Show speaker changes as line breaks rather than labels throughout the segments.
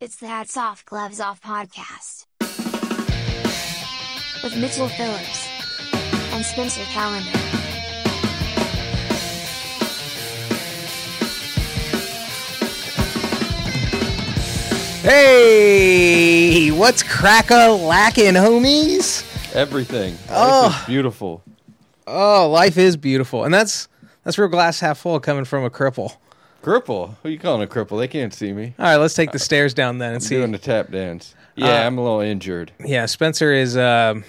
It's the Hats Off Gloves Off podcast. With Mitchell Phillips and Spencer Calendar.
Hey, what's cracka lacking, homies?
Everything. Life
Oh.
is beautiful.
Oh, life is beautiful, and that's that's real glass half full coming from a cripple.
Cripple. Who you calling a cripple? They can't see me.
All right, let's take the stairs down then and
I'm
see.
doing the tap dance. Yeah,
Uh,
I'm a little injured.
Yeah, Spencer is um,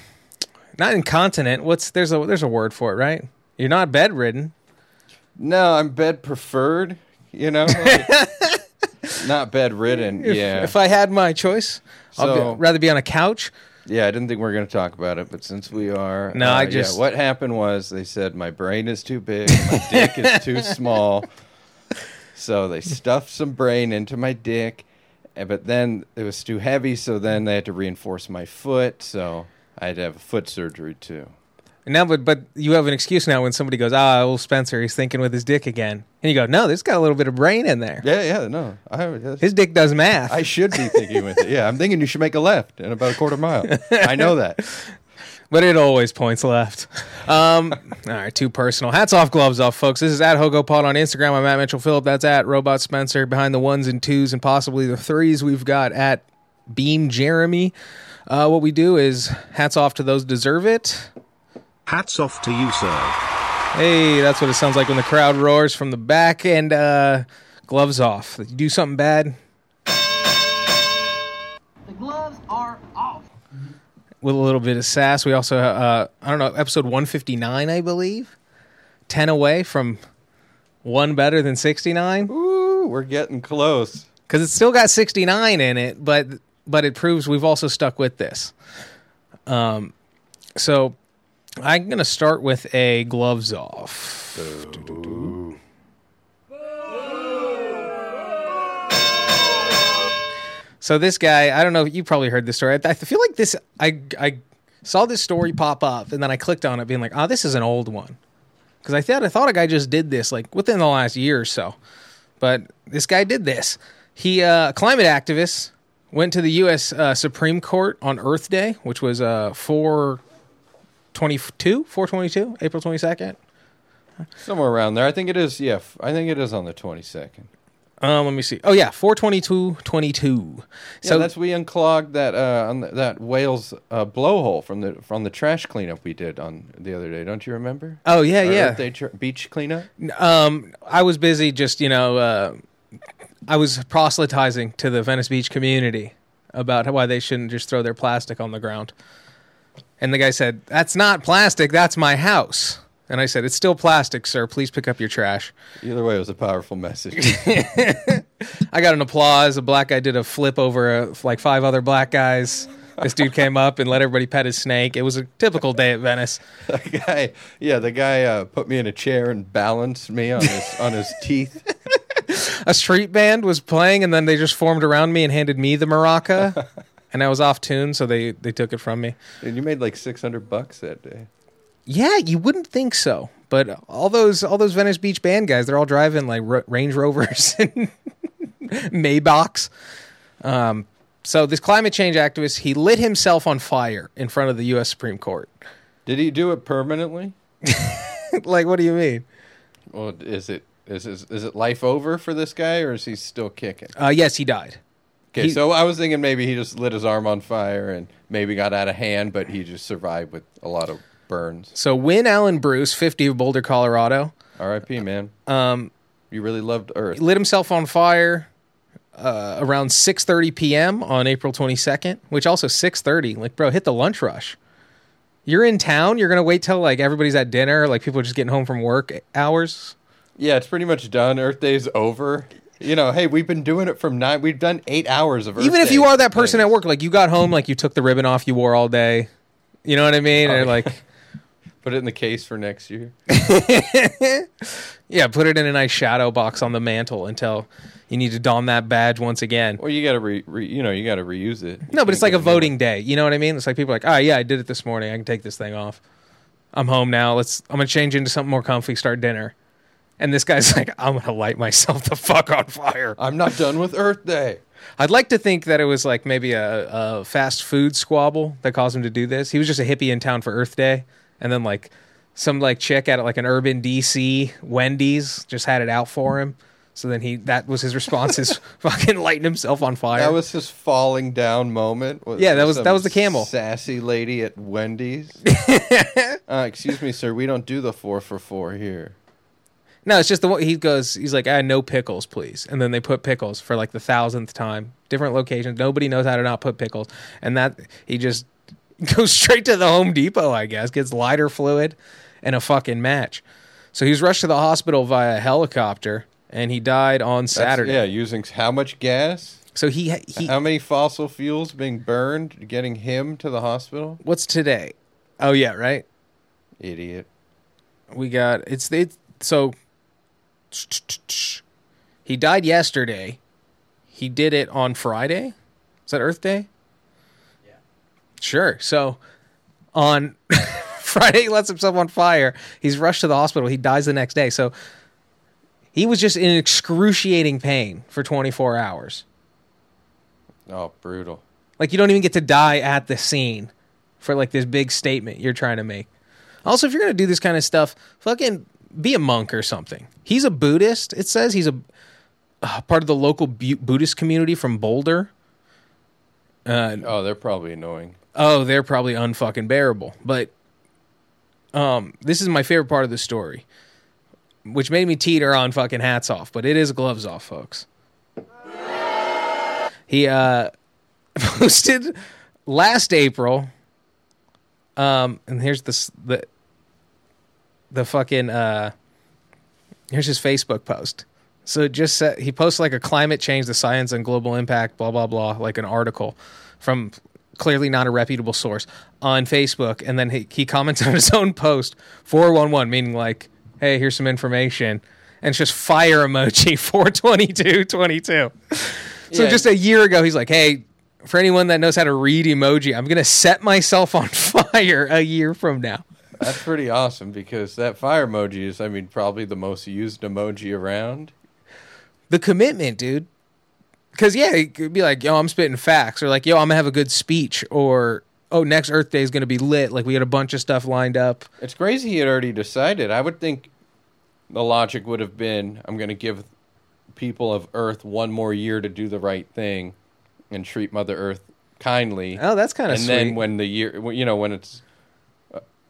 not incontinent. What's there's a there's a word for it, right? You're not bedridden.
No, I'm bed preferred. You know, like, not bedridden.
If,
yeah,
If I had my choice, I'd
So-
rather be on a couch.
yeah. I didn't think we were going to talk about it, but since we are,
No,
uh,
I
yeah,
just-
what happened was they said my brain is too big, my dick is too small, so they stuffed some brain into my dick, and- but then it was too heavy, so then they had to reinforce my foot, so I had to have foot surgery too.
Now, but but you have an excuse now when somebody goes, ah, old Spencer, he's thinking with his dick again, and you go, no, there's got a little bit of brain in there.
Yeah, yeah, no, I,
His dick does math.
I should be thinking with it. Yeah, I'm thinking you should make a left in about a quarter mile. I know that.
But it always points left. Um, all right, too personal. Hats off, gloves off, folks. This is at HogoPod on Instagram. I'm at Mitchell Phillip. That's at Robot Spencer. Behind the ones and twos and possibly the threes, we've got at Beam Jeremy. Uh, what we do is hats off to those deserve it.
Hats off to you, sir.
Hey, that's what it sounds like when the crowd roars from the back and uh, gloves off. You do something bad
The gloves are off.
With a little bit of sass. We also, uh, I don't know, episode 159, I believe. 10 away from one better than 69.
Ooh, we're getting close.
because it's still got 69 in it but but it proves we've also stuck with this um so i'm gonna start with a gloves off so this guy i don't know you probably heard this story i, I feel like this i i saw this story pop up and then i clicked on it being like oh this is an old one because i thought i thought a guy just did this like within the last year or so but this guy did this. He, uh, a climate activist, went to the U.S. Uh, Supreme Court on Earth Day, which was uh, 422, 422, April 22nd.
Somewhere around there. I think it is. Yeah, I think it is on the 22nd.
Um, let me see. Oh, yeah, 422, 22.
So
So
that's we unclogged that uh, on the, that Wales uh, blowhole from the from the trash cleanup we did on the other day. Don't you remember?
Oh, yeah,
Our
yeah.
Tr- beach cleanup.
Um, I was busy just, you know, uh, I was proselytizing to the Venice Beach community about why they shouldn't just throw their plastic on the ground. And the guy said, That's not plastic, that's my house. And I said, It's still plastic, sir. Please pick up your trash.
Either way, it was a powerful message.
I got an applause. A black guy did a flip over uh like five other black guys. This dude came up and let everybody pet his snake. It was a typical day at Venice.
the guy, yeah, the guy uh, put me in a chair and balanced me on his on his teeth.
a street band was playing and then they just formed around me and handed me the maraca and i was off tune so they they took it from me
And you made like 600 bucks that day.
Yeah you wouldn't think so. But all those all those venice beach band guys they're all driving like Ro- range rovers and maybachs. Um so this climate change activist he lit himself on fire in front of the us supreme court.
Did he do it permanently?
like what do you mean?
Well, is it is is, is it life over for this guy, or is he still kicking?
uh yes he died.
Okay,
He-
so I was thinking maybe he just lit his arm on fire and maybe got out of hand, but he just survived with a lot of burns.
so Wynn Alan Bruce 50 of boulder colorado
R.I.P. Man. Um, you really loved Earth.
lit himself on fire uh, around 6:30 p.m. on April 22nd, which also 6:30. Like, bro, hit the lunch rush. You're in town. You're gonna wait till like everybody's at dinner, like people are just getting home from work hours.
Yeah, it's pretty much done. Earth Day's over. You know, hey, we've been doing it from nine. We've done eight hours of Earth
Even if
Day
you are that person
things.
at work, like you got home, like you took the ribbon off, you wore all day. You know what I mean?
Oh,
or like,
Put it in the case for next year.
yeah, put it in a nice shadow box on the mantle until you need to don that badge once again.
Or you got to re, re, you know, you got to reuse it.
No, but it's like a voting day. You know what I mean? It's like people are like, oh yeah, I did it this morning. I can take this thing off. I'm home now. Let's. I'm gonna change into something more comfy. Start dinner. And this guy's like, I'm gonna light myself the fuck on fire.
I'm not done with Earth Day.
I'd like to think that it was like maybe a, a fast food squabble that caused him to do this. He was just a hippie in town for Earth Day, and then like some like chick at like an urban DC Wendy's just had it out for him. So then he that was his response is fucking lighting himself on fire.
That was his falling down moment. Was
Yeah, that was- that was the camel.
Sassy lady at Wendy's. uh, excuse me, sir. We don't do the four for four here.
No, it's just the one he goes. He's like, "Ah, no pickles, please." And then they put pickles for like the thousandth time, different locations. Nobody knows how to not put pickles, and that he just goes straight to the Home Depot. I guess gets lighter fluid and a fucking match. So he was rushed to the hospital via helicopter, and he died on Saturday.
Yeah, using how much gas?
So he he.
How many fossil fuels being burned, getting him to the hospital?
what's today? Oh yeah, right.
Idiot.
We got it's it's so he died yesterday. He did it on Friday. Is that Earth Day? Sure. So on Friday he lets himself on fire. He's rushed to the hospital. He dies the next day. So he was just in excruciating pain for 24 hours.
Oh, brutal.
Like you don't even get to die at the scene for like this big statement you're trying to make. Also, if you're gonna do this kind of stuff, fucking be a monk or something. He's a Buddhist. It says he's a uh, part of the local Bu- Buddhist community from Boulder. Uh,
Oh, they're probably annoying.
Oh, they're probably unfucking bearable. But um, this is my favorite part of the story, which made me teeter on fucking hats off. But it is gloves off, folks. He uh, posted last April. Um, and here's the the the fucking uh, here's his Facebook post. So just said he posts like a climate change, the science and global impact, blah blah blah, like an article from clearly not a reputable source on Facebook, and then he, he comments on his own post four one one, meaning like, hey, here's some information, and it's just fire emoji four twenty two twenty two. So
Yeah.
just a year ago, he's like, hey. For anyone that knows how to read emoji, I'm gonna set myself on fire a year from now.
That's pretty awesome because that fire emoji is, I mean, probably the most used emoji around.
the commitment, dude. Because yeah, it could be like, yo, I'm spitting facts, or like, yo, I'm gonna have a good speech, or oh, next Earth Day is gonna be lit. Like we had a bunch of stuff lined up.
It's crazy he had already decided. I would think the logic would have been I'm going to give people of Earth one more year to do the right thing and treat Mother Earth kindly.
Oh, that's kind of
and
sweet.
then when the year, you know, when it's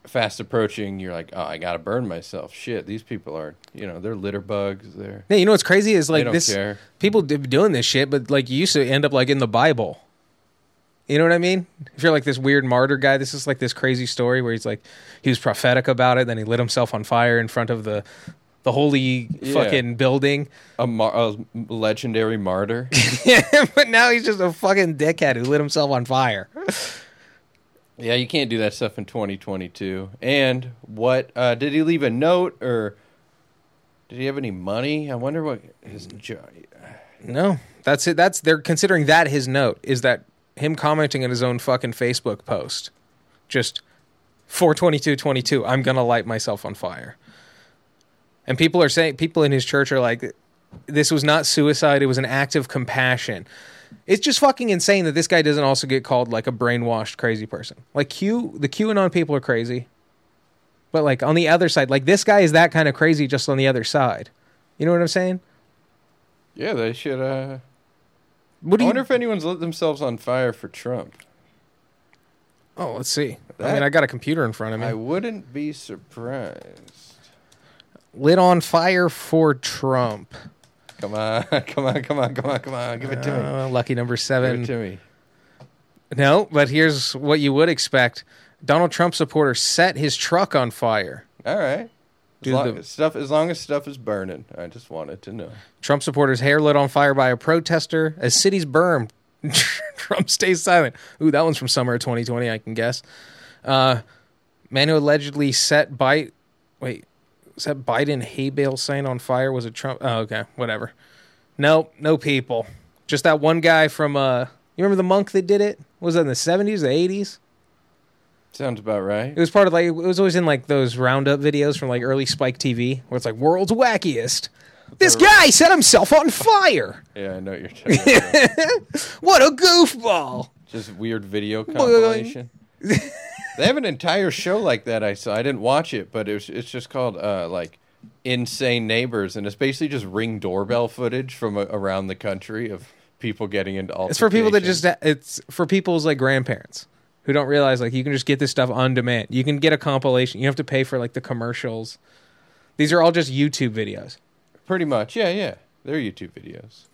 fast approaching, you're like, oh, I got to burn myself. Shit, these people are, you know, they're litter bugs. They're.
yeah, you know what's crazy is like this.
care.
People d- doing this shit, but like you used to end up like in the Bible. You know what I mean? If you're like this weird martyr guy, this is like this crazy story where he's like he was prophetic about it, then he lit himself on fire in front of the the holy
Yeah.
fucking building.
A, mar- a legendary martyr.
yeah, but now he's just a fucking dickhead who lit himself on fire.
Yeah, you can't do that stuff in 2022. And what uh, did he leave a note or did he have any money? I wonder what his jo-
No, that's it. That's they're considering that his note is that him commenting on his own fucking Facebook post. Just 42222, I'm going to light myself on fire. And people are saying people in his church are like this was not suicide, it was an act of compassion. It's just fucking insane that this guy doesn't also get called like a brainwashed crazy person. Like Q, the QAnon people are crazy. But like on the other side, like this guy is that kind of crazy just on the other side. You know what I'm saying?
Yeah, they should uh
What do
I
you
wonder if anyone's lit themselves on fire for Trump.
Oh, let's see. I mean, I got a computer in front of me.
I wouldn't be surprised.
Lit on fire for Trump.
Come on, come on, come on, come on, come on. Give it to me.
Uh, lucky number
Give
seven.
it to me.
No, but here's what you would expect: Donald Trump supporter set his truck on fire.
All right. As long,
the-
stuff as long as stuff is burning. I just wanted to know.
Trump supporter's hair lit on fire by a protester as cities burn. Trump stays silent. Ooh, that one's from summer of 2020, I can guess. Uh, man who allegedly set bite. Wait, set Biden hay bale sign on fire was it Trump? Oh, okay, whatever. No, no people. Just that one guy from. uh You remember the monk that did it? Was that in the 70s, the 80s?
Sounds about right.
It was part of like it was always in like those roundup videos from like early Spike TV where it's like world's wackiest. This guy set himself on fire.
Yeah, I know what you're talking about.
What a goofball.
Just weird video compilation. they have an entire show like that. I saw. I didn't watch it, but it was, it's just called uh, like insane neighbors, and it's basically just ring doorbell footage from uh, around the country of people getting into all.
It's for people that just it's for people's like grandparents who don't realize like you can just get this stuff on demand. You can get a compilation. You have to pay for like the commercials. These are all just YouTube videos
pretty much. Yeah, yeah. They're YouTube videos.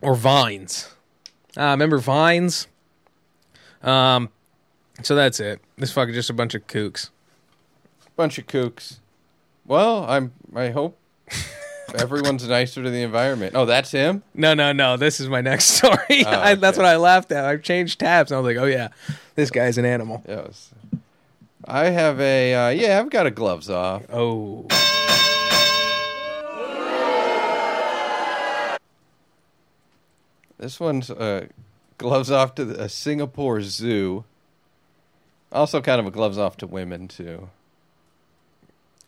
or vines. Uh, remember vines? Um, so that's it. This fucking just a bunch of kooks.
Bunch of kooks. Well, I'm. I hope everyone's nicer to the environment. Oh, that's him.
No, no, no. This is my next story. I, that's
okay.
what I laughed at. I changed tabs. And I was like, oh yeah, this guy's an animal.
Yes. I have a. Uh, yeah, I've got a gloves off.
Oh.
This one's uh, gloves off to the, a Singapore zoo. Also, kind of a gloves off to women too.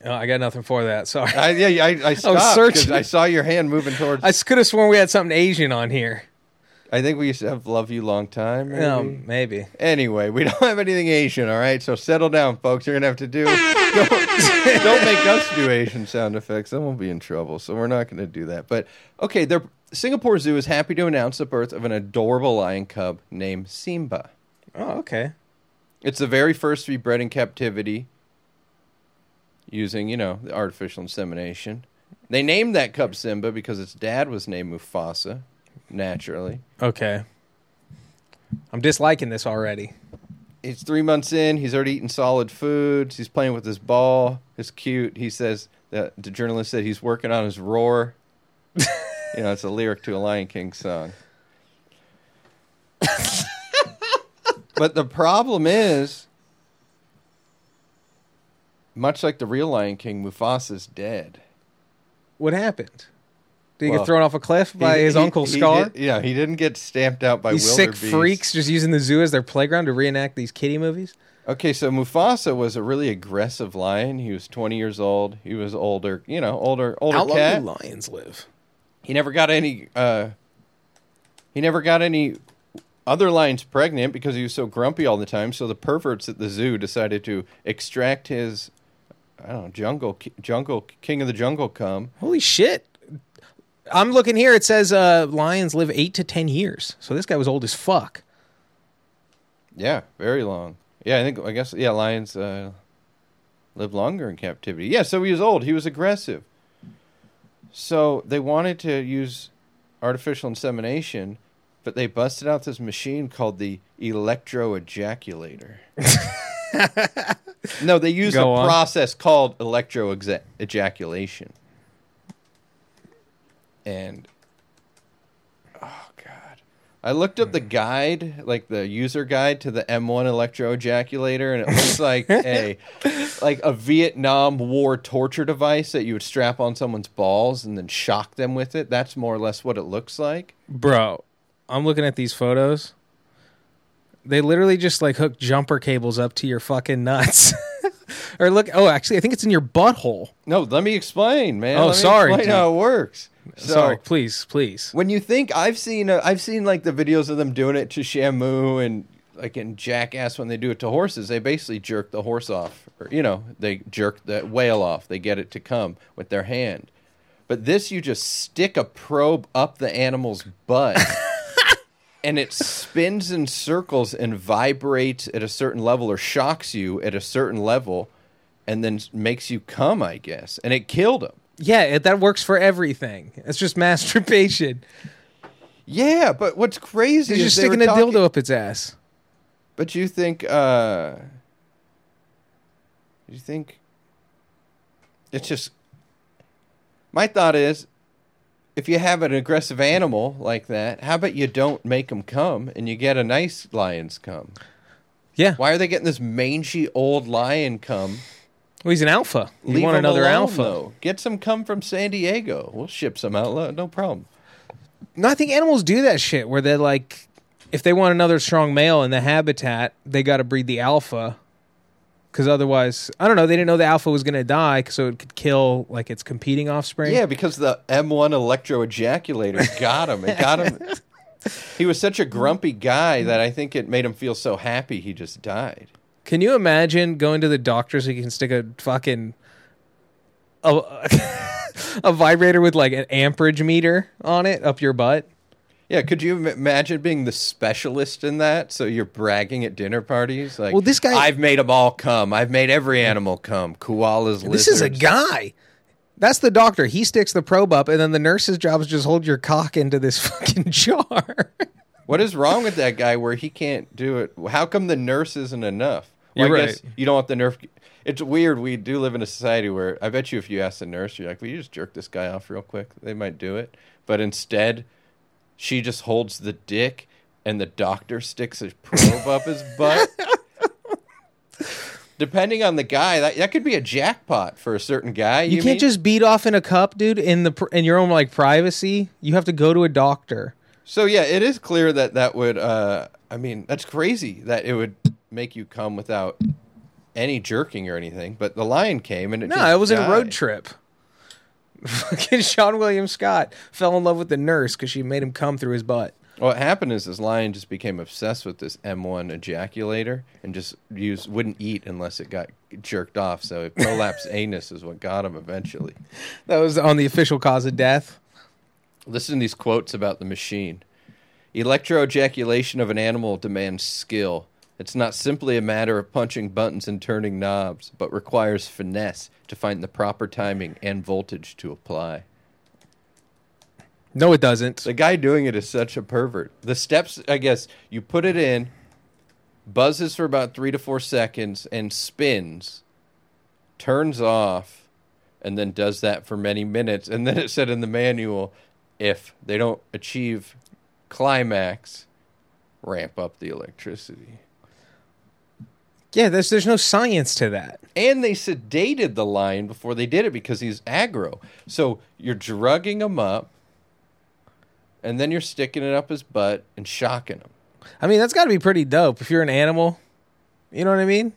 Oh, I got nothing for that. Sorry.
I, yeah, I, I stopped 'cause
searching.
I saw your hand moving towards.
I could have sworn we had something Asian on here.
I think we used to have "Love You Long Time." Maybe?
Um, maybe.
Anyway, we don't have anything Asian. All right, so settle down, folks. You're gonna have to do. Don't, don't make us do Asian sound effects. Then we'll be in trouble. So we're not gonna do that. But okay, the Singapore Zoo is happy to announce the birth of an adorable lion cub named Simba.
Oh, okay.
It's the very first to be bred in captivity using, you know, the artificial insemination. They named that cub Simba because its dad was named Mufasa, naturally.
Okay. I'm disliking this already.
He's three months in. He's already eating solid foods. He's playing with his ball. It's cute. He says that the journalist said he's working on his roar. you know, it's a lyric to a Lion King song. But the problem is, much like the real Lion King, Mufasa's dead.
What happened? Did he
Well,
get thrown off a cliff by
He-
his
he-
uncle Scar?
did- yeah, he didn't get stamped out by
These sick freaks just using the zoo as their playground to reenact these kiddie movies.
Okay, so Mufasa was a really aggressive lion. He was 20 years old. He was older, you know, older, older
How long do lions live?
He never got any. Uh, he never got any other lions pregnant because he was so grumpy all the time. So the perverts at the zoo decided to extract his, I don't know, jungle, jungle king of the jungle cum.
Holy shit! I'm looking here. It says uh, lions live eight to ten years. So this guy was old as fuck.
Yeah, very long. Yeah, I think I guess yeah, lions uh, live longer in captivity. Yeah, so he was old. He was aggressive. So they wanted to use artificial insemination, but they busted out this machine called the electro ejaculator. no, they used
Go
a
on.
process called electro ejaculation. And oh god. I looked up the hmm. guide, like the user guide to the M1 electro ejaculator, and it looks like a like a Vietnam War torture device that you would strap on someone's balls and then shock them with it. That's more or less what it looks like.
Bro, I'm looking at these photos. They literally just like hook jumper cables up to your fucking nuts. or look, oh, actually, I think it's in your butthole.
No, let me explain, man.
Oh,
Let
sorry,
explain
dude.
how it works. So,
Sorry, please, please.
When you think I've seen, uh, I've seen like the videos of them doing it to Shamu and like in Jackass when they do it to horses, they basically jerk the horse off, or you know, they jerk the whale off. They get it to come with their hand. But this, you just stick a probe up the animal's butt. And it spins in circles and vibrates at a certain level, or shocks you at a certain level, and then makes you come. I guess, and it killed him.
Yeah, it, that works for everything. It's just masturbation.
Yeah, but what's crazy
He's
is
just sticking a
talking-
dildo up its ass.
But you think, uh, you think it's just. My thought is, if you have an aggressive animal like that, how about you don't make them come and you get a nice lion's come?
Yeah.
Why are they getting this mangy old lion come?
Well, he's an alpha. You
Leave
want another
alone,
alpha.
Though. Get some come from San Diego. We'll ship some out. No problem.
No, I think animals do that shit where they're like, if they want another strong male in the habitat, they got to breed the alpha. Because otherwise, I don't know. They didn't know the alpha was going to die, so it could kill like its competing offspring.
Yeah, because the M1 electro ejaculator got him. It got him. he was such a grumpy guy that I think it made him feel so happy he just died.
Can you imagine going to the doctor so you can stick a fucking a, a vibrator with like an amperage meter on it up your butt?
Yeah, could you imagine being the specialist in that? So you're bragging at dinner parties, like,
Well, this guy-
I've made them all come. I've made every animal come. Koalas, lizards.
This is a guy. That's the doctor. He sticks the probe up, and then the nurse's job is just hold your cock into this fucking jar.
What is wrong with that guy where he can't do it? How come the nurse isn't enough?
You're
I guess
right.
you don't want the nurse. It's weird. We do live in a society where I bet you if you ask the nurse, you're like, "Will you just jerk this guy off real quick?" They might do it, but instead, she just holds the dick, and the doctor sticks a probe up his butt. Depending on the guy, that that could be a jackpot for a certain guy.
You,
You,
can't
mean?
just beat off in a cup, dude, in the in your own like privacy. You have to go to a doctor.
So yeah, it is clear that that would. Uh, I mean, that's crazy that it would make you come without any jerking or anything. But the lion came and it
No, it was in
a
Road Trip. Fucking Seann William Scott fell in love with the nurse because she made him come through his butt.
What happened is this lion just became obsessed with this M1 ejaculator and just used wouldn't eat unless it got jerked off. So prolapse anus is what got him eventually.
That was on the official cause of death.
Listen to these quotes about the machine. Electroejaculation of an animal demands skill. It's not simply a matter of punching buttons and turning knobs, but requires finesse to find the proper timing and voltage to apply.
No, it doesn't.
The guy doing it is such a pervert. The steps, I guess, you put it in, buzzes for about three to four seconds, and spins, turns off, and then does that for many minutes. And then it said in the manual if they don't achieve climax, ramp up the electricity.
Yeah, there's there's no science to that.
And they sedated the lion before they did it because he's aggro. So you're drugging him up, and then you're sticking it up his butt and shocking him.
I mean, that's got to be pretty dope if you're an animal. You know what I mean?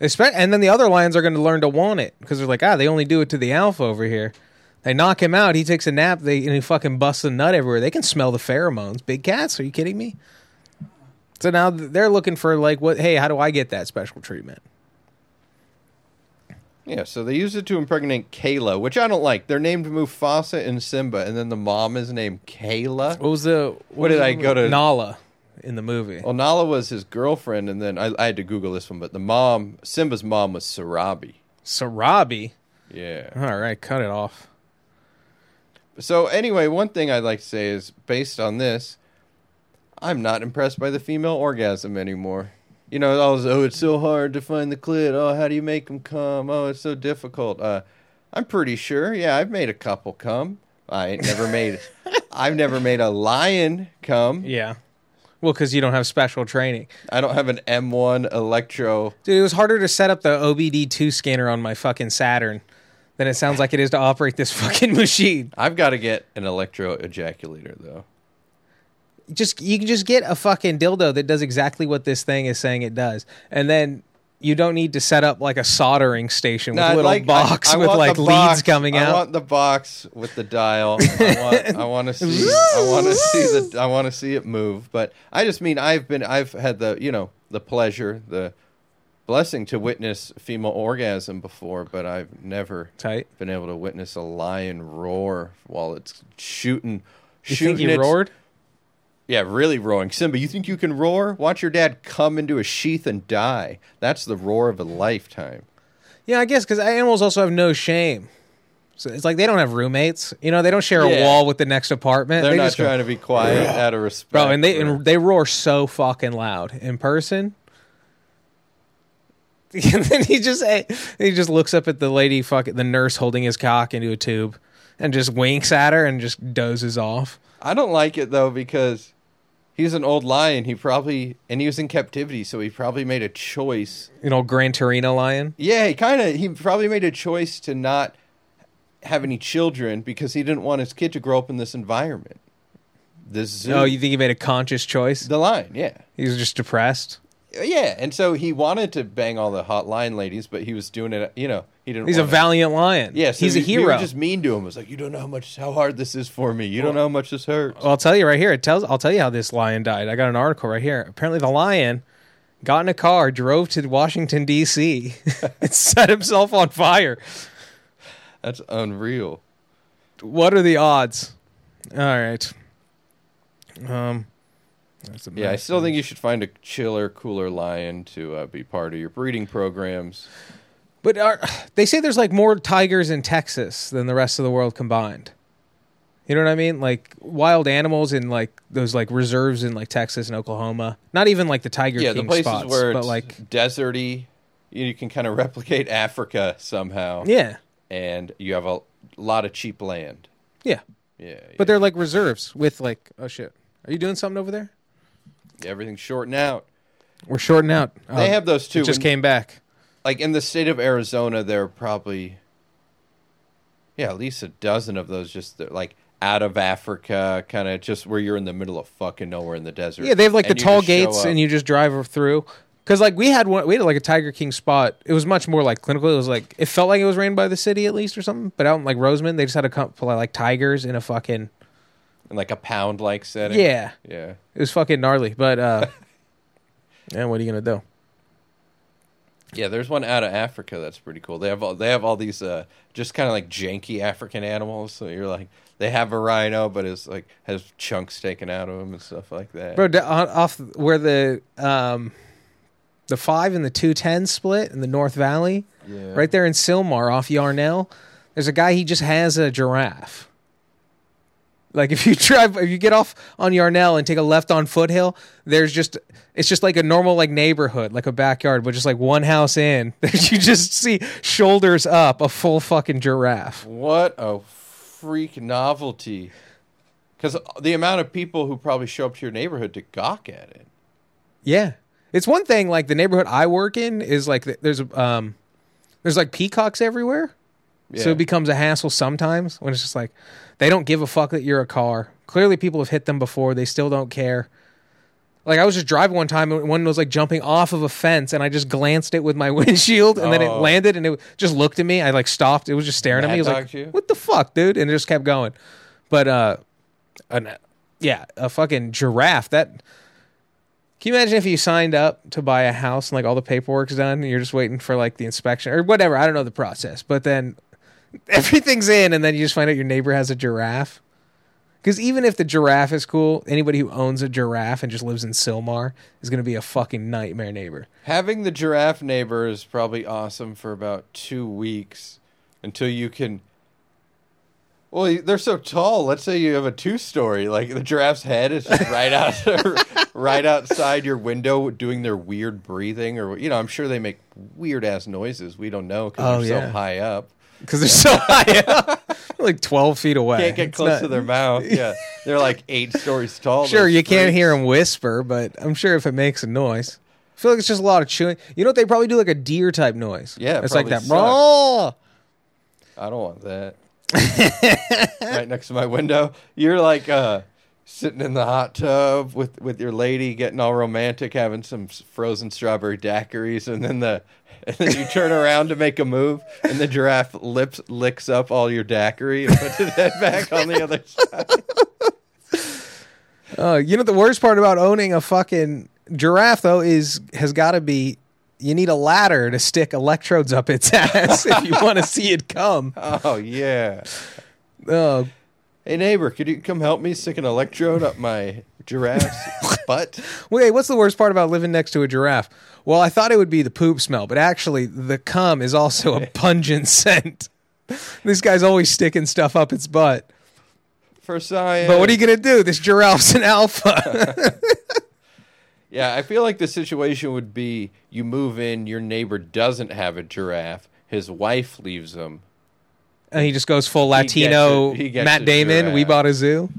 And then the other lions are going to learn to want it because they're like, ah, they only do it to the alpha over here. They knock him out. He takes a nap. They and he fucking busts a nut everywhere. They can smell the pheromones. Big cats? Are you kidding me? So now they're looking for like, what? Hey, how do I get that special treatment?
Yeah, so they use it to impregnate Kayla, which I don't like. They're named Mufasa and Simba, and then the mom is named Kayla.
What was the?
What did I go to-
Nala in the movie?
Well, Nala was his girlfriend, and then I, I had to Google this one, but the mom, Simba's mom, was Sarabi.
Sarabi.
Yeah.
All right, cut it off.
So anyway, one thing I'd like to say is based on this, I'm not impressed by the female orgasm anymore. You know, all this, oh, it's so hard to find the clit. Oh, how do you make them come? Oh, it's so difficult. Uh, I'm pretty sure. Yeah, I've made a couple come. I ain't never made. I've never made a lion come.
Yeah. Well, because you don't have special training.
I don't have an M1 electro.
Dude, it was harder to set up the OBD2 scanner on my fucking Saturn than it sounds like it is to operate this fucking machine.
I've got to get an electro ejaculator though.
Just you can just get a fucking dildo that does exactly what this thing is saying it does. And then you don't need to set up like a soldering station with
No,
little
like-
box
I- I
with like leads
box.
coming out.
I want the box with the dial. I want, I want to see. I want to see the. I want to see it move. But I just mean I've been. I've had the. You know the pleasure, the blessing to witness female orgasm before, but I've never
Tight.
been able to witness a lion roar while it's shooting.
You
shooting
think he
its-
roared?
Yeah, really roaring. Simba, you think you can roar? Watch your dad come into a sheath and die. That's the roar of a lifetime.
Yeah, I guess because animals also have no shame. So it's like they don't have roommates. You know, they don't share a
Yeah.
wall with the next apartment.
They're
they
not
just go,
trying to be quiet out of respect.
bro, and they
for-
and they roar so fucking loud in person. And then he just eh, he just looks up at the lady, fucking the nurse holding his cock into a tube, and just winks at her and just dozes off.
I don't like it though because he's an old lion. He probably and he was in captivity, so he probably made a choice.
You know, Gran Torino lion.
Yeah, he kind of he probably made a choice to not have any children because he didn't want his kid to grow up in this environment. This oh, zoo.
Oh, you think he made a conscious choice?
the lion? Yeah,
He was just depressed.
Yeah, and so he wanted to bang all the hot line ladies, but he was doing it. You know, he didn't.
He's a valiant lion.
Yeah, so
he's a
we
hero.
just mean to him. It was like, you don't know how much how hard this is for me. You don't know how much this hurts.
Well, I'll tell you right here. It tells. I'll tell you how this lion died. I got an article right here. Apparently, the lion got in a car, drove to Washington D.C., and set himself on fire.
That's unreal.
What are the odds? All right. Um. That's
Yeah, I still think you should find a chiller, cooler lion to uh, be part of your breeding programs.
But are, they say there's like more tigers in Texas than the rest of the world combined. You know what I mean? Like wild animals in like those like reserves in like Texas and Oklahoma. Not even like the Tiger
yeah,
King
the places
spots,
where
but
it's
like
deserty, you, you can kind of replicate Africa somehow.
yeah,
and you have a lot of cheap land.
yeah.
Yeah,
But they're like reserves with like oh shit. Are you doing something over there?
Everything's shorting out.
We're shorting out.
They
Oh,
have those too.
it just came back.
like in the state of Arizona, there are probably yeah, at least a dozen of those just that, like out of Africa, kind of just where you're in the middle of fucking nowhere in the desert.
Yeah, they have like the tall gates and you just drive through. Cause like we had one, we had like a Tiger King spot. It was much more like clinical. It was like it felt like it was ran by the city at least or something. But out in like Roseman, they just had a couple of like tigers in a fucking
in like a pound like setting.
yeah.
yeah.
It was fucking gnarly. But uh, yeah, what are you gonna do?
Yeah, there's one out of Africa that's pretty cool. They have all they have all these uh, just kind of like janky African animals. So you're like, they have a rhino, but it's like has chunks taken out of him and stuff like that.
Bro, on- off where the um, the five and the two ten split in the North Valley,
Yeah.
right there in Sylmar off Yarnell. There's a guy. He just has a giraffe. Like if you drive, if you get off on Yarnell and take a left on Foothill, there's just it's just like a normal like neighborhood, like a backyard, but just like one house in. That you just see shoulders up a full fucking giraffe.
What a freak novelty! Because the amount of people who probably show up to your neighborhood to gawk at it.
Yeah, it's one thing. Like the neighborhood I work in is like there's um there's like peacocks everywhere. So it becomes a hassle sometimes when it's just like they don't give a fuck that you're a car. Clearly, people have hit them before. They still don't care. Like I was just driving one time and one was like jumping off of a fence and I just glanced it with my windshield and then it
Oh.
landed and it just looked at me. I like stopped. It was just staring at me. It was like,
you?
"What the fuck, dude?" And it just kept going. But uh, an, yeah, a fucking giraffe. That can you imagine if you signed up to buy a house and like all the paperwork's done and you're just waiting for like the inspection or whatever? I don't know the process, but then everything's in and then you just find out your neighbor has a giraffe. Because even if the giraffe is cool, anybody who owns a giraffe and just lives in Sylmar is going to be a fucking nightmare neighbor.
Having the giraffe neighbor is probably awesome for about two weeks until you can. Well, they're so tall. Let's say you have a two-story, like the giraffe's head is just right out, right outside your window, doing their weird breathing, or you know, I'm sure they make weird ass noises. We don't know because
Oh,
they're
yeah.
so high up.
Because they're so high up, like 12 feet away.
Can't get
It's
close
not-
to their mouth. Yeah, they're like eight stories tall.
Sure,
those
you can't hear them whisper, but I'm sure if it makes a noise. I feel like it's just a lot of chewing. You know what? They probably do like a deer type noise.
Yeah, it
it's like
probably
that.
sucks. I don't want that. right next to my window. You're like uh, sitting in the hot tub with, with your lady, getting all romantic, having some s- frozen strawberry daiquiris, and then the and then you turn around to make a move, and the giraffe lips licks up all your daiquiri and puts its head back on the other side.
Uh, you know the worst part about owning a fucking giraffe though is has got to be you need a ladder to stick electrodes up its ass if you want to see it come.
Oh yeah.
Oh,
Hey neighbor, could you come help me stick an electrode up my giraffe's
wait, what's the worst part about living next to a giraffe? Well, I thought it would be the poop smell, but actually the cum is also a pungent scent. This guy's always sticking stuff up its butt.
For science.
But what are you gonna do? This giraffe's an alpha.
Yeah, I feel like the situation would be you move in, your neighbor doesn't have a giraffe, his wife leaves him.
and he just goes full Latino. Matt Damon. We bought a zoo.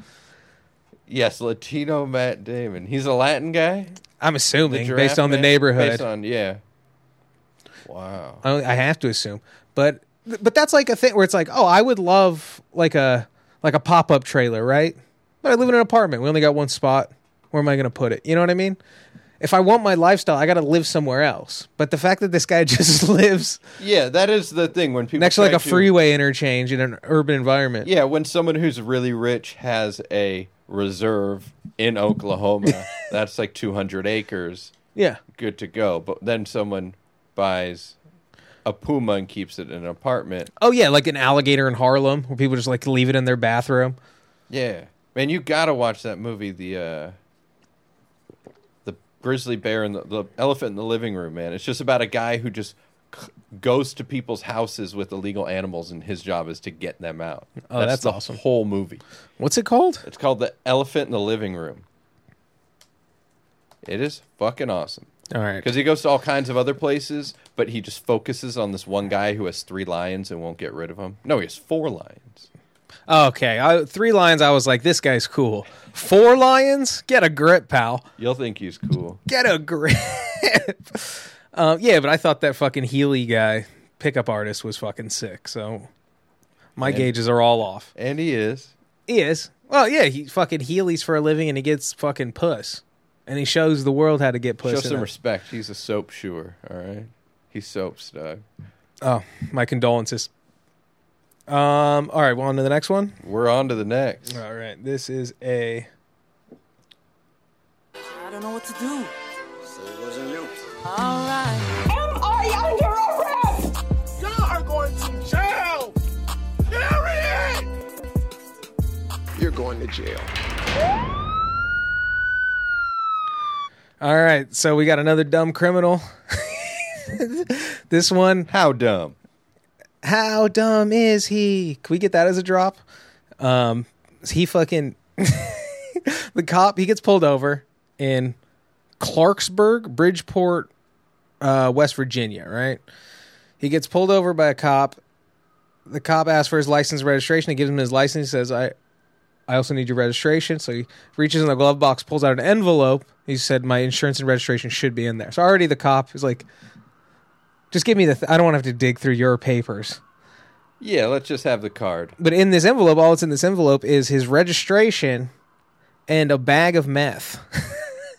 Yes, Latino Matt Damon. He's a Latin guy.
I'm assuming based on the
man?
neighborhood.
Based on yeah. Wow.
I, I have to assume, but but that's like a thing where it's like, oh, I would love like a like a pop up trailer, right? But I live in an apartment. We only got one spot. Where am I going to put it? You know what I mean? if I want my lifestyle, I got to live somewhere else. But the fact that this guy just lives
Yeah, that is the thing when people
next to like
try
a freeway interchange in an urban environment.
Yeah, when someone who's really rich has a reserve in Oklahoma, that's like 200 acres,
Yeah.
good to go. But then someone buys a Puma and keeps it in an apartment.
Oh yeah, like an alligator in Harlem where people just like leave it in their bathroom.
Yeah, man, you gotta watch that movie, the uh, the grizzly bear and the, the elephant in the living room. Man, it's just about a guy who just goes to people's houses with illegal animals, and his job is to get them out.
Oh, that's
the
awesome.
Whole movie.
What's it called?
It's called the elephant in the living room. It is fucking awesome
All right.
because he goes to all kinds of other places, but he just focuses on this one guy who has three lions and won't get rid of them. No, he has four lions.
Okay, I, three lions. I was like, this guy's cool. Four lions? Get a grip, pal.
You'll think he's cool.
Get a grip. um, yeah, but I thought that fucking Healy guy, pickup artist, was fucking sick. So my
And-
gauges are all off.
And he is.
He is. Well, yeah, he fucking Healy's for a living, and he gets fucking puss, and he shows the world how to get puss.
Show some
it.
respect. He's a soap shoer, all right? He soaps, Doug.
Oh, my condolences. Um. All right. Well, on to the next one.
We're on to the next.
All right. This is a.
I don't know what to do.
So it wasn't you.
Alright.
Am I under arrest? Y'all are going to jail. Period. You're going to jail.
All right. So we got another dumb criminal. this one.
How dumb.
How dumb is he? Can we get that as a drop? Um. He fucking. the cop. He gets pulled over in Clarksburg, Bridgeport, uh, West Virginia. Right. He gets pulled over by a cop. The cop asks for his license and registration. He gives him his license. He says, "I, I also need your registration." So he reaches in the glove box, pulls out an envelope. He said, "My insurance and registration should be in there." So already the cop is like, "Just give me the. Th- I don't want to have to dig through your papers."
Yeah, let's just have the card.
But in this envelope, all that's in this envelope is his registration and a bag of meth.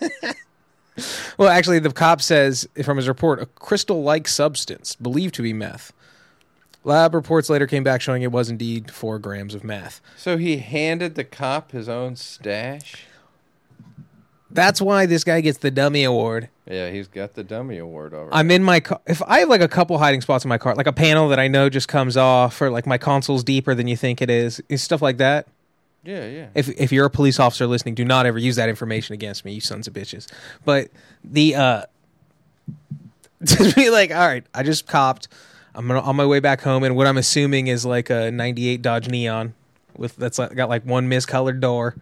well, actually, the cop says from his report a crystal like substance believed to be meth. Lab reports later came back showing it was indeed four grams of meth.
So he handed the cop his own stash?
That's why this guy gets the dummy award.
Yeah, he's got the dummy award over.
I'm in my car. If I have like a couple hiding spots in my car, like a panel that I know just comes off, or like my console's deeper than you think it is, and stuff like that.
Yeah, yeah.
if if you're a police officer listening, do not ever use that information against me, you sons of bitches. But the uh to be like, all right, I just copped. I'm on my way back home, and what I'm assuming is like a '98 Dodge Neon with that's like, got like one miscolored door.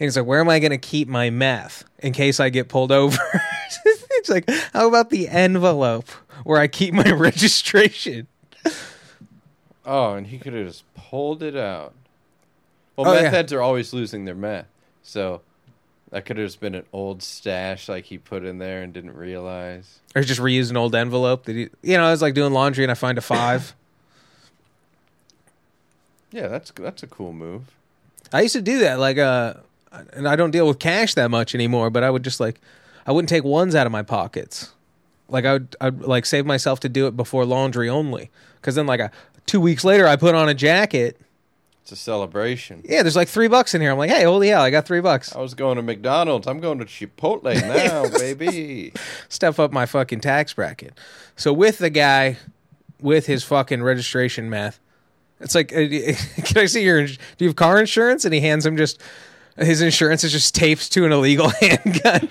And he's like, where am I gonna keep my meth in case I get pulled over? it's like, how about the envelope where I keep my registration?
Oh, and he could have just pulled it out. Well,
Oh,
meth
yeah.
heads are always losing their meth. So that could have just been an old stash like he put in there and didn't realize.
Or just reuse an old envelope that he, you know, I was like doing laundry and I find a five.
Yeah, that's that's a cool move.
I used to do that, like, uh, and I don't deal with cash that much anymore. But I would just like, I wouldn't take ones out of my pockets. Like I would, I'd like save myself to do it before laundry only, because then like a, two weeks later I put on a jacket.
It's a celebration.
Yeah, there's like three bucks in here. I'm like, hey, holy hell, I got three bucks.
I was going to McDonald's. I'm going to Chipotle now, baby.
Step up my fucking tax bracket. So with the guy, with his fucking registration math, it's like, uh, can I see your? Do you have car insurance? And he hands him just his insurance is just taped to an illegal handgun.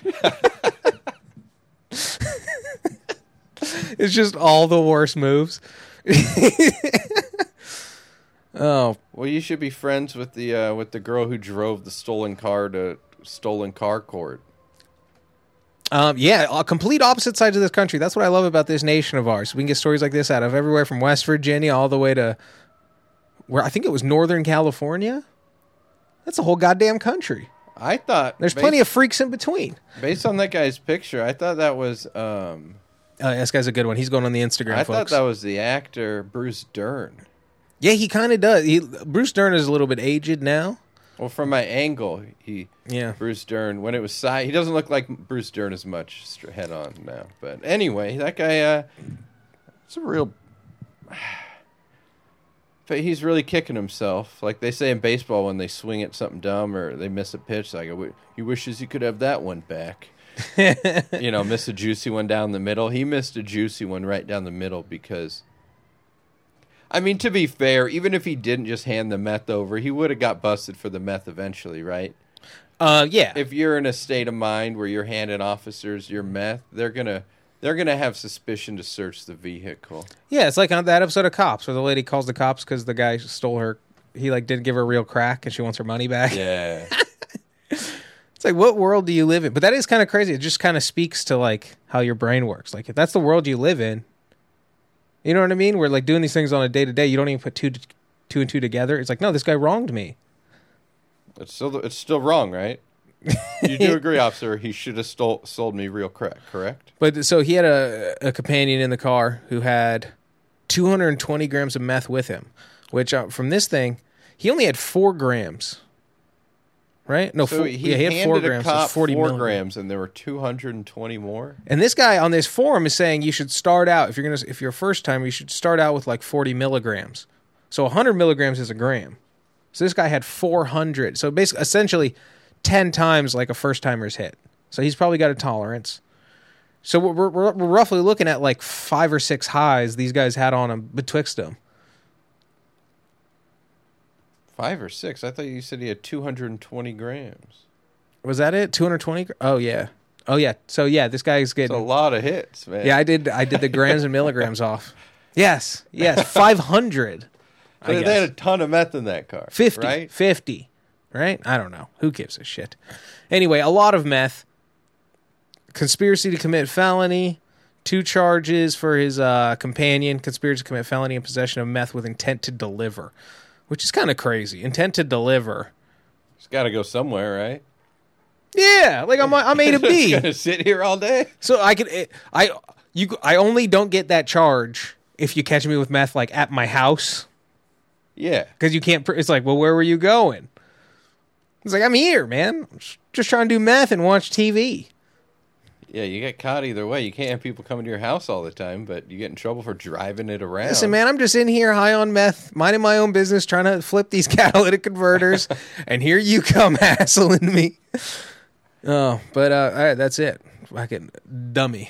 it's just all the worst moves. Oh,
Well, you should be friends with the uh, with the girl who drove the stolen car to stolen car court.
Um, yeah, uh, complete opposite sides of this country. That's what I love about this nation of ours. We can get stories like this out of everywhere from West Virginia all the way to where I think it was Northern California. That's a whole goddamn country.
I thought
There's
based,
plenty of freaks in between.
based on that guy's picture. I thought that was um,
Uh, this guy's a good one. He's going on the Instagram,
I thought that was the actor Bruce Dern.
Yeah, he kind of does. He, Bruce Dern is a little bit aged now.
Well, from my angle, he
Yeah.
Bruce Dern when it was side, he doesn't look like Bruce Dern as much head on now. But anyway, that guy, uh, it's a real. But he's really kicking himself, like they say in baseball when they swing at something dumb or they miss a pitch. Like he wishes he could have that one back. you know, miss a juicy one down the middle. He missed a juicy one right down the middle because. I mean, to be fair, even if he didn't just hand the meth over, he would have got busted for the meth eventually, right?
Uh, yeah.
if you're in a state of mind where you're handing officers your meth, they're gonna they're gonna have suspicion to search the vehicle.
Yeah, it's like on that episode of Cops where the lady calls the cops because the guy stole her. He like didn't give her a real crack and she wants her money back.
Yeah,
It's like, what world do you live in? But that is kind of crazy. It just kind of speaks to like how your brain works. Like if that's the world you live in, you know what I mean? We're like doing these things on a day to day. You don't even put two two and two together. It's like, no, this guy wronged me.
it's still it's still wrong, right? You do agree, officer? He should have stole sold me real crack, correct?
But so he had a, a companion in the car who had 220 grams of meth with him, which uh, from this thing, he only had four grams. Right? No,
So
four,
he,
yeah, he had four grams. so 40
four
milligrams.
grams, and there were two hundred and twenty more.
And this guy on this forum is saying you should start out if you're gonna if you're a first time you should start out with like 40 milligrams. So 100 milligrams is a gram. So this guy had 400. So basically, essentially, 10 times like a first timer's hit. So he's probably got a tolerance. So we're, we're, we're roughly looking at like five or six highs these guys had on them betwixt them.
Five or six? I thought you said he had two hundred and twenty grams.
Was that it? 220? Oh yeah. Oh yeah. So yeah, this guy's
It's a lot of hits, man.
Yeah, I did. I did the grams and milligrams off. Yes. Yes. 500. I
they,
guess.
they had a ton of meth in that car.
50
right?
50 right i don't know who gives a shit anyway a lot of meth conspiracy to commit felony two charges for his uh, companion conspiracy to commit felony and possession of meth with intent to deliver which is kind of crazy intent to deliver
It's got to go somewhere, right?
yeah like i'm, I'm a to b
gonna sit here all day.
so i could eh, i you i only don't get that charge if you catch me with meth like at my house
Yeah.
because you can't. It's like, well, where were you going? It's like I'm here, man. I'm just trying to do meth and watch TV.
Yeah, you get caught either way. You can't have people coming to your house all the time, but you get in trouble for driving it around.
Listen, man, I'm just in here high on meth, minding my own business, trying to flip these catalytic converters, and here you come hassling me. Oh, but uh, all right, that's it. Fucking dummy,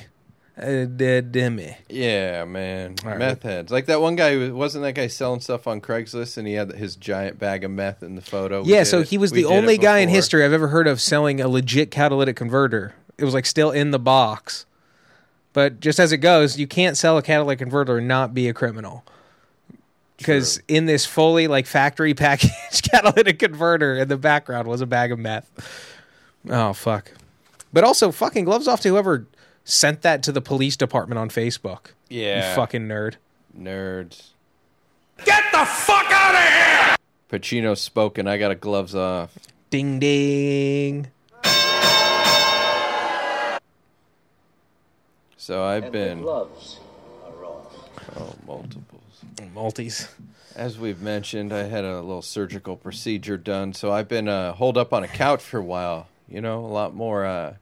uh, dead dummy.
Yeah, man.
Right.
meth heads. Like that one guy who wasn't that guy selling stuff on Craigslist and he had his giant bag of meth in the photo. We
Yeah, so
it.
he was
We
the only guy in history I've ever heard of selling a legit catalytic converter. It was like still in the box. But just as it goes, you can't sell a catalytic converter and not be a criminal. Because in this fully like factory packaged catalytic converter in the background was a bag of meth. Oh fuck. But also fucking gloves off to whoever sent that to the police department on Facebook.
Yeah.
You fucking nerd.
nerds.
Get the fuck out of here!
Pacino spoken. I got a gloves off.
Ding ding.
So I've been
gloves are off.
oh multiples.
Maltese.
As we've mentioned, I had a little surgical procedure done, so I've been uh, holed up on a couch for a while. You know, a lot more. Uh,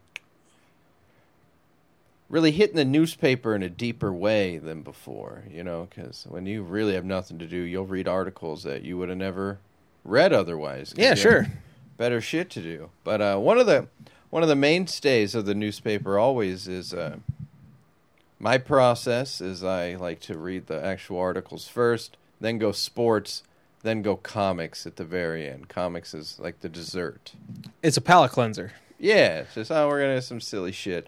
really hitting the newspaper in a deeper way than before. You know, because when you really have nothing to do, you'll read articles that you would have never read otherwise.
Yeah, sure.
Better shit to do. But uh, one of the one of the mainstays of the newspaper always is. Uh, my process is I like to read the actual articles first, then go sports, then go comics at the very end. Comics is like the dessert.
It's a palate cleanser.
Yeah, it's just oh, we're gonna have some silly shit.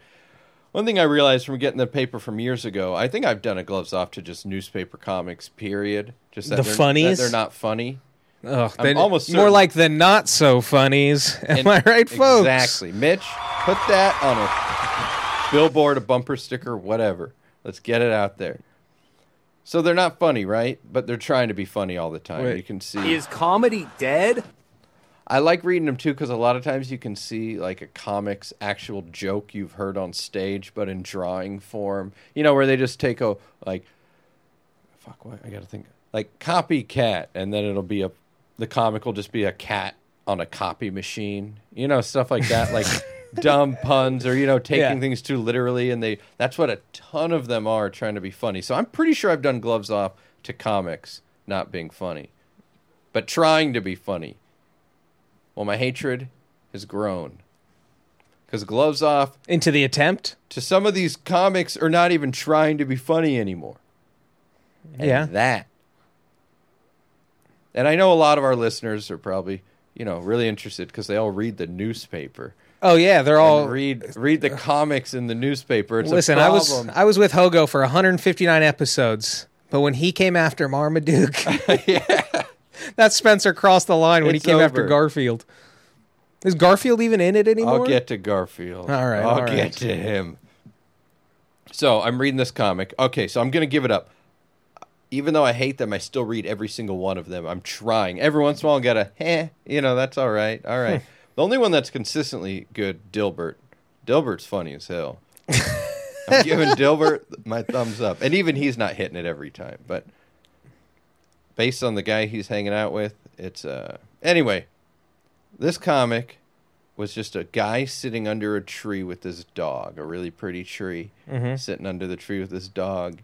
One thing I realized from getting the paper from years ago, I think I've done a gloves off to just newspaper comics. Period. Just that
The
they're,
funnies?
that they're not funny.
They-
almost
more like the not so funnies. Am
And-
I right, folks?
Exactly, Mitch. Put that on a billboard, a bumper sticker, whatever. Let's get it out there. So they're not funny, right? But they're trying to be funny all the time.
Wait.
You can see.
Is comedy dead?
I like reading them too because a lot of times you can see like a comic's actual joke you've heard on stage, but in drawing form. You know, where they just take a like, fuck, what I gotta think like copycat, and then it'll be a the comic will just be a cat on a copy machine. You know, stuff like that, like dumb puns or you know taking
Yeah.
things too literally, and they that's what a ton of them are trying to be funny. So I'm pretty sure I've done gloves off to comics not being funny, but trying to be funny. Well, my hatred has grown because gloves off
Into the attempt.
to some of these comics are not even trying to be funny anymore. And
Yeah.
That. And I know a lot of our listeners are probably, you know, really interested because they all read the newspaper.
Oh yeah, they're all.
read read the comics in the newspaper. It's
Listen, I was. I was with Hogo for 159 episodes, but when he came after Marmaduke, yeah, that Spencer crossed the line when
It's
he came after. Garfield. Is Garfield even in it anymore?
I'll get to Garfield.
All right,
I'll
all
get to him. So I'm reading this comic. Okay, so I'm gonna give it up. Even though I hate them, I still read every single one of them. I'm trying. Every once in a while, I get a eh, you know, that's all right. All right. The only one that's consistently good, Dilbert. Dilbert's funny as hell. I'm giving Dilbert my thumbs up, and even he's not hitting it every time. But based on the guy he's hanging out with, it's uh. Anyway, this comic was just a guy sitting under a tree with his dog, a really pretty tree, sitting under the tree with his dog.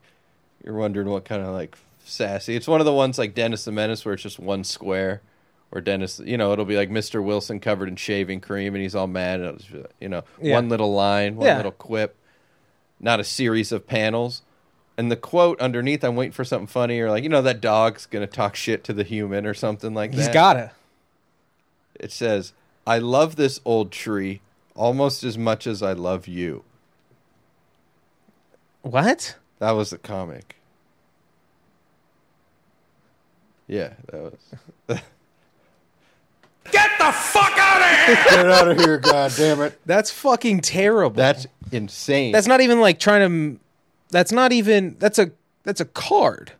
You're wondering what kind of like sassy. It's one of the ones like Dennis the Menace where it's just one square, or Dennis, you know, it'll be like Mr. Wilson covered in shaving cream and he's all mad. And it'll just, you know,
Yeah.
one little line, one
Yeah.
little quip, not a series of panels. And the quote underneath, I'm waiting for something funny or like, you know, that dog's gonna talk shit to the human or something like
He's
that
gotta.
it says, I love this old tree almost as much as I love you.
What?
That was the comic. Yeah, that was.
Get fuck out of here!
Get out of here, God damn it!
That's fucking terrible.
That's insane.
that's not even like trying to. That's not even. That's a. That's a card.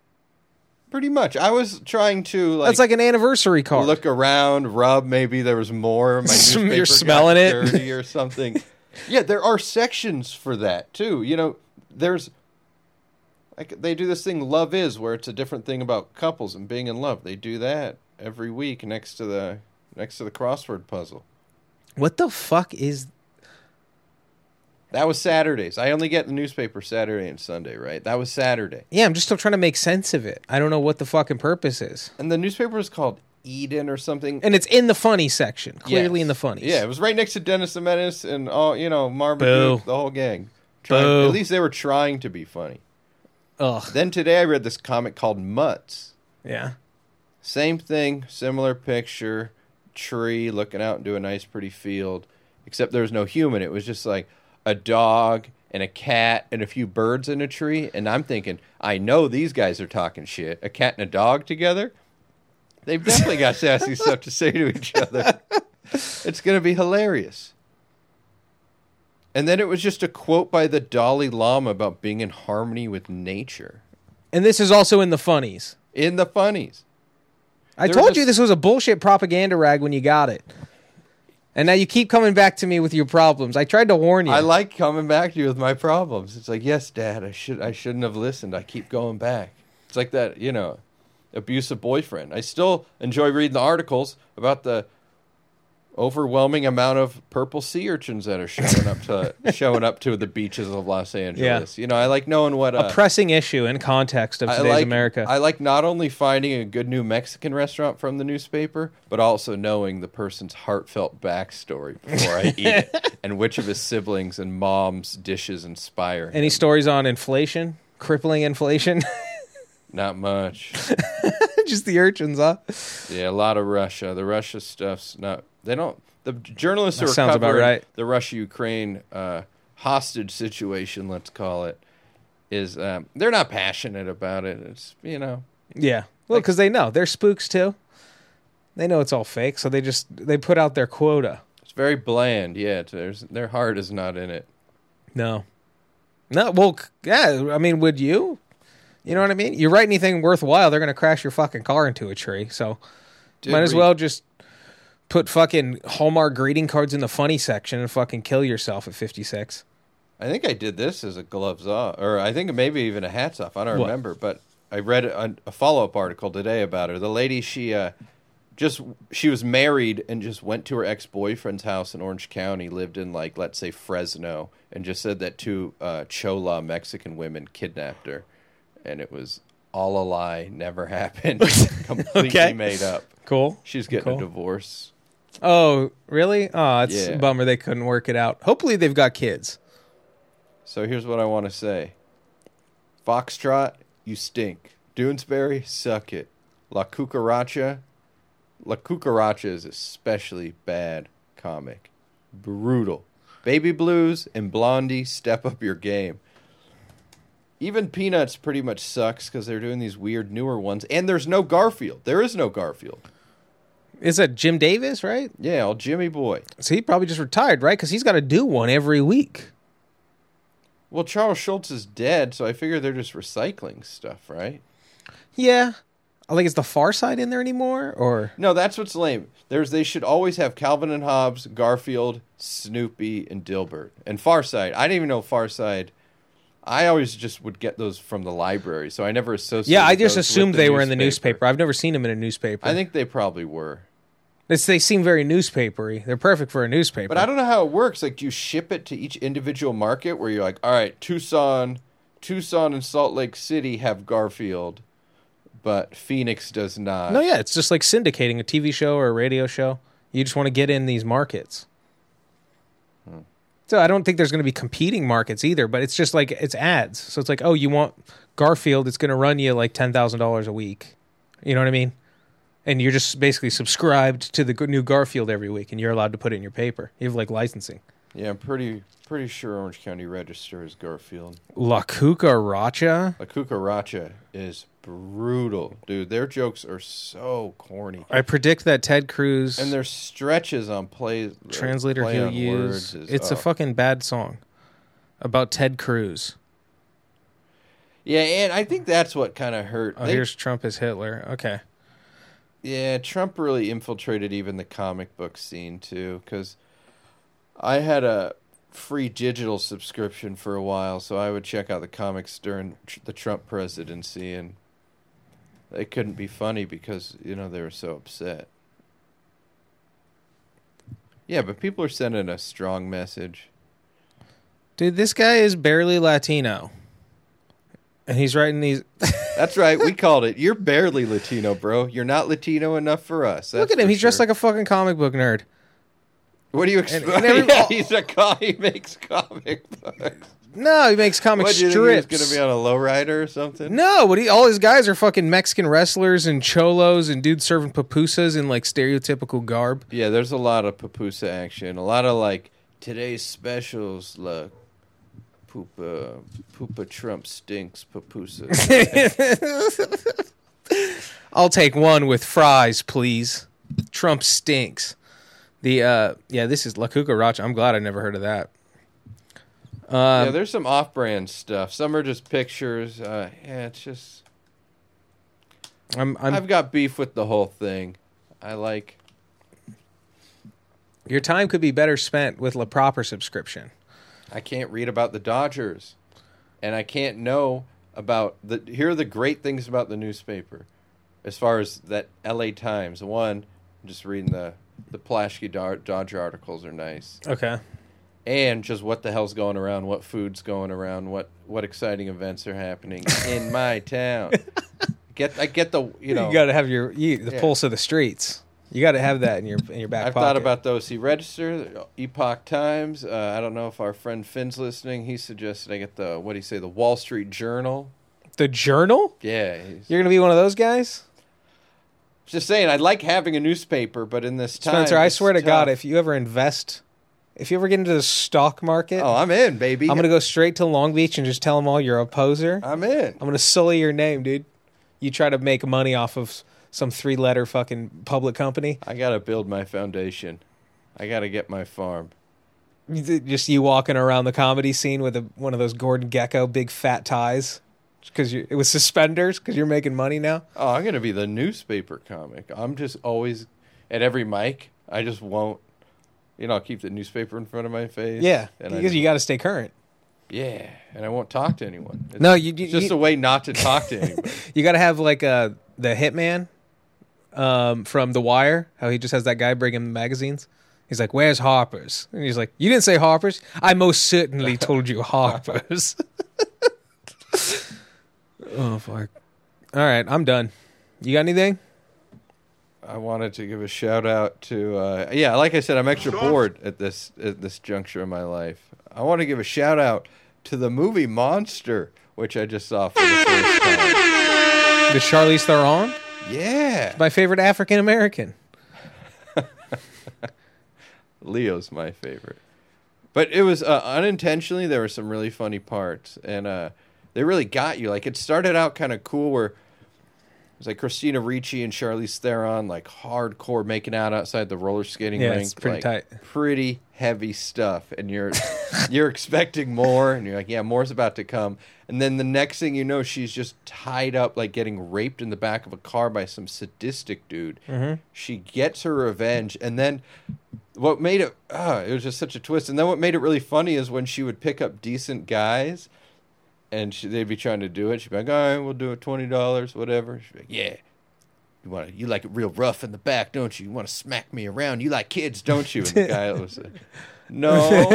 pretty much. I was trying to like,
that's like an anniversary card.
look around, rub. Maybe there was more. My
You're
newspaper got
smelling it.
dirty or something. yeah, there are sections for that too. You know, there's like they do this thing, Love Is, where it's a different thing about couples and being in love. They do that every week next to the next to the crossword puzzle.
What the fuck is?
That was Saturdays. I only get the newspaper Saturday and Sunday, right? That was Saturday.
Yeah, I'm just still trying to make sense of it. I don't know what the fucking purpose is.
And the newspaper is called Eden or something.
And it's in the funny section, clearly
Yes.
in the funnies.
Yeah, it was right next to Dennis the Menace and all you know, Marmaduke,
Boo.
the whole gang. Trying,
Boo.
At least they were trying to be funny.
Ugh.
Then today I read this comic called Mutts.
Yeah.
Same thing, similar picture, tree looking out into a nice pretty field, except there was no human. It was just like a dog and a cat and a few birds in a tree. And I'm thinking, I know these guys are talking shit. A cat and a dog together? They've definitely got sassy stuff to say to each other. It's going to be hilarious. And then it was just a quote by the Dalai Lama about being in harmony with nature
And this is also in the funnies.
in the funnies.
I told
was-
you this was a bullshit propaganda rag when you got it. And now you keep coming back to me with your problems. I tried to warn you.
I like coming back to you with my problems. It's like, yes, Dad, I should I shouldn't have listened. I keep going back. It's like that, you know, abusive boyfriend. I still enjoy reading the articles about the overwhelming amount of purple sea urchins that are showing up to showing up to the beaches of Los Angeles. You know, I like knowing what uh,
a pressing issue in context of
I
today's
like
America.
I like not only finding a good new Mexican restaurant from the newspaper, but also knowing the person's heartfelt backstory before I eat it, and which of his siblings and mom's dishes inspire.
Any
him.
stories on inflation? Crippling inflation?
Not much.
Just the urchins, huh?
Yeah, a lot of Russia. The Russia stuff's not. They don't. The journalists
That
who are
sounds about
covering
right.
the Russia-Ukraine uh, hostage situation, let's call it, is um, they're not passionate about it. It's you know
Yeah. Well, because they know they're spooks too. They know it's all fake, so they just they put out their quota.
it's very bland. Yeah, there's their heart is not in it.
No. No. Well, yeah. I mean, would you? You know what I mean? You write anything worthwhile, they're gonna crash your fucking car into a tree. So
Did
might as well just put fucking Hallmark greeting cards in the funny section and fucking kill yourself at fifty six.
I think I did this as a gloves off, or I think maybe even a hats off. I don't
What?
remember, but I read a, a follow up article today about her. The lady, she uh, just she was married and just went to her ex boyfriend's house in Orange County, lived in like let's say Fresno, and just said that two uh, Chola Mexican women kidnapped her, and it was all a lie, never happened, completely
Okay.
made up.
Cool.
She's getting
Cool.
a divorce.
Oh, really? Oh, it's
Yeah.
a bummer they couldn't work it out. Hopefully they've got kids.
So here's what I want to say. Foxtrot, you stink. Doonesbury, suck it. La Cucaracha, La Cucaracha is especially bad comic. Brutal. Baby Blues and Blondie, step up your game. Even Peanuts pretty much sucks because they're doing these weird newer ones. And there's no Garfield. There is no Garfield.
Is that Jim Davis, right?
Yeah, old Jimmy Boy.
So he probably just retired, right? Because he's got to do one every week.
Well, Charles Schulz is dead, so I figure they're just recycling stuff, right?
Yeah. Oh, I think is the Far Side in there anymore, or
No, that's what's lame. There's they should always have Calvin and Hobbes, Garfield, Snoopy, and Dilbert, and Far Side. I didn't even know Far Side. I always just would get those from the library, so I never associated.
yeah, I just assumed they were in the newspaper. I've never seen them in a newspaper.
I think they probably were,
It's, they seem very newspapery. They're perfect for a newspaper.
but I don't know how it works. Like, do you ship it to each individual market where you're like, all right, Tucson, Tucson, and Salt Lake City have Garfield, but Phoenix does not.
No, yeah, it's just like syndicating a TV show or a radio show. You just want to get in these markets. Hmm. So I don't think there's going to be competing markets either, but it's just like it's ads. So it's like, oh, you want Garfield? It's going to run you like ten thousand dollars a week. You know what I mean? And you're just basically subscribed to the new Garfield every week, and you're allowed to put it in your paper. You have like licensing.
Yeah, I'm pretty pretty sure Orange County Register is Garfield.
La Cucaracha.
La Cucaracha is brutal, dude. Their jokes are so corny,
I predict that Ted Cruz
and their stretches on plays. uh,
translator
play
he'll use. It's a fucking bad song about Ted Cruz.
yeah, and I think that's what kind of hurt.
Oh,
They-
here's Trump as Hitler. Okay.
Yeah, Trump really infiltrated even the comic book scene too, because I had a free digital subscription for a while, so I would check out the comics during the Trump presidency, and they couldn't be funny because you know they were so upset. Yeah, but people are sending a strong message.
Dude, this guy is barely Latino. And he's writing these.
That's right, we called it. You're barely Latino, bro. You're not Latino enough for us.
Look at him. He's dressed like a fucking comic book nerd.
What do you expect? yeah, he's a co- he makes comic books.
No, he makes comic
What you think he was
strips.
going to be on a lowrider or something?
no, but he, all his guys are fucking Mexican wrestlers and cholos and dudes serving pupusas in like stereotypical garb.
Yeah, there's a lot of papusa action. A lot of like today's specials, like Poopa Poopa Trump stinks papusa.
I'll take one with fries, please. Trump stinks. The uh yeah, this is La Cucaracha. I'm glad I never heard of that.
yeah, there's some off-brand stuff. Some are just pictures. Uh, yeah, it's just
I'm, I'm
I've got beef with the whole thing. I like
your time could be better spent with La Proper subscription.
I can't read about the Dodgers, and I can't know about the. Here are the great things about the newspaper, as far as that L.A. Times. One, I'm just reading the the Plaschke Dodger articles are nice,
Okay.
and just what the hell's going around, what food's going around, what what exciting events are happening in my town. Get I get the you know
you got to have your you, the
Yeah.
pulse of the streets. You got to have that in your in your back
I've
pocket.
thought about those. He Register, Epoch Times. Uh, I don't know if our friend Finn's listening. He suggested I get the what do you say, the Wall Street Journal.
the journal.
Yeah,
You're gonna be one of those guys,
just saying. I'd like having a newspaper, but in this time,
Spencer. I swear to God, if you ever invest, if you ever get into the stock market,
oh, I'm in, baby.
I'm gonna go straight to Long Beach and just tell them all you're a poser.
I'm in.
I'm gonna sully your name, dude. You try to make money off of some three letter fucking public company.
I gotta build my foundation. I gotta get my farm.
Just you walking around the comedy scene with a, one of those Gordon Gekko big fat ties, because you it was suspenders because you're making money now.
Oh, I'm gonna be the newspaper comic. I'm just always at every mic. I just won't. You know, I'll keep the newspaper in front of my face.
Yeah,
and I
because you got to stay current.
yeah, and I won't talk to anyone. It's
No, you- you-
it's just
you-
a way not to talk to anybody.
You got to have like uh the hitman um, from The Wire, how he just has that guy bring him magazines. He's like, "Where's Harper's?" And he's like, "You didn't say Harper's. I most certainly told you Harper's." oh fuck! All right, I'm done. You got anything?
I wanted to give a shout out to uh, yeah, like I said, I'm extra bored at this at this juncture in my life. I want to give a shout out to the movie Monster, which I just saw for the first time.
The Charlize Theron,
Yeah,
my favorite African American.
Leo's my favorite. But it was uh, unintentionally there were some really funny parts and uh, they really got you. Like it started out kind of cool where it was like Christina Ricci and Charlize Theron like hardcore making out outside the roller skating
Yeah,
rink.
it's pretty
like,
tight.
Pretty heavy stuff and you're you're expecting more and you're like, yeah, more's about to come. And then the next thing you know, she's just tied up like getting raped in the back of a car by some sadistic dude.
Mm-hmm.
She gets her revenge and then what made it ah, it was just such a twist and then what made it really funny is when she would pick up decent guys and she, they'd be trying to do it she'd be like all right we'll do it $20 whatever she'd be like yeah you want to you like it real rough in the back don't you you want to smack me around you like kids don't you and the guy was like no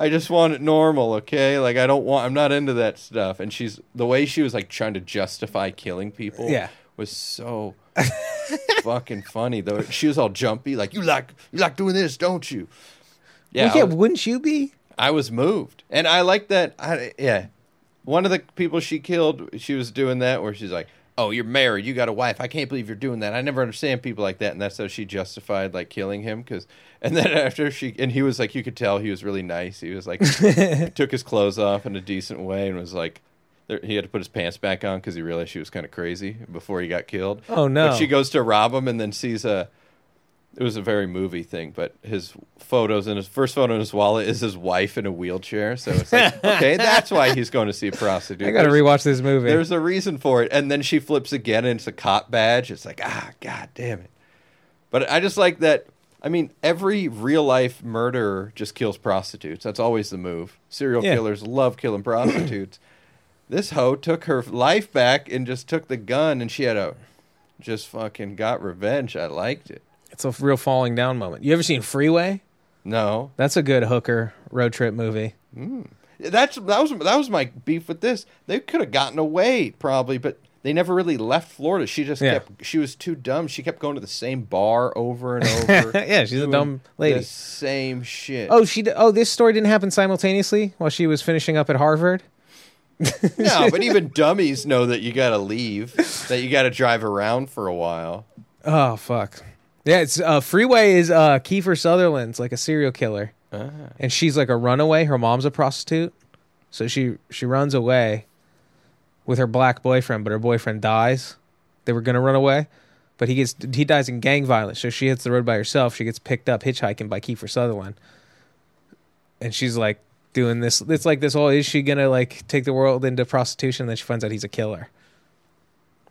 i just want it normal okay like i don't want i'm not into that stuff and she's the way she was like trying to justify killing people
Yeah.
was so fucking funny though. She was all jumpy, like you like you like doing this, don't you? Yeah,
Well, yeah,
was,
wouldn't you be?
I was moved, and I like that. I, yeah, one of the people she killed, she was doing that where she's like, "Oh, you're married, you got a wife. I can't believe you're doing that. I never understand people like that." And that's how she justified like killing him because. And then after she and he was like, you could tell he was really nice. He was like, took his clothes off in a decent way and was like. there- He had to put his pants back on because he realized she was kind of crazy before he got killed.
Oh, no.
But she goes to rob him and then sees a. It was a very movie thing, but his photos and his first photo in his wallet is his wife in a wheelchair. So it's like, okay, that's why he's going to see a prostitute.
I got to
There's-
rewatch this movie.
There's a reason for it, and then she flips again, and it's a cop badge. It's like, ah, god damn it! But I just like that. I mean, every real life murderer just kills prostitutes. That's always the move. Serial
Yeah.
killers love killing prostitutes. this hoe took her life back and just took the gun, and she had a just fucking got revenge. I liked it.
It's a real falling down moment. You ever seen Freeway?
No,
That's a good hooker road trip movie. Hmm.
that's that was that was my beef with this. They could have gotten away probably, but they never really left Florida. She just
Yeah.
kept. She was too dumb. She kept going to the same bar over and over.
Yeah, she's a dumb lady.
The same shit.
Oh, she. Oh, this story didn't happen simultaneously while she was finishing up at Harvard.
no, but even dummies know that you got to leave. That you got to drive around for a while.
Oh fuck. Yeah, it's uh, Freeway is uh, Kiefer Sutherland's like a serial killer,
Ah.
and she's like a runaway. Her mom's a prostitute, so she she runs away with her black boyfriend, but her boyfriend dies. They were gonna run away, but he gets he dies in gang violence. So she hits the road by herself. She gets picked up hitchhiking by Kiefer Sutherland, and she's like doing this. It's like this whole is she gonna like take the world into prostitution? And then she finds out he's a killer.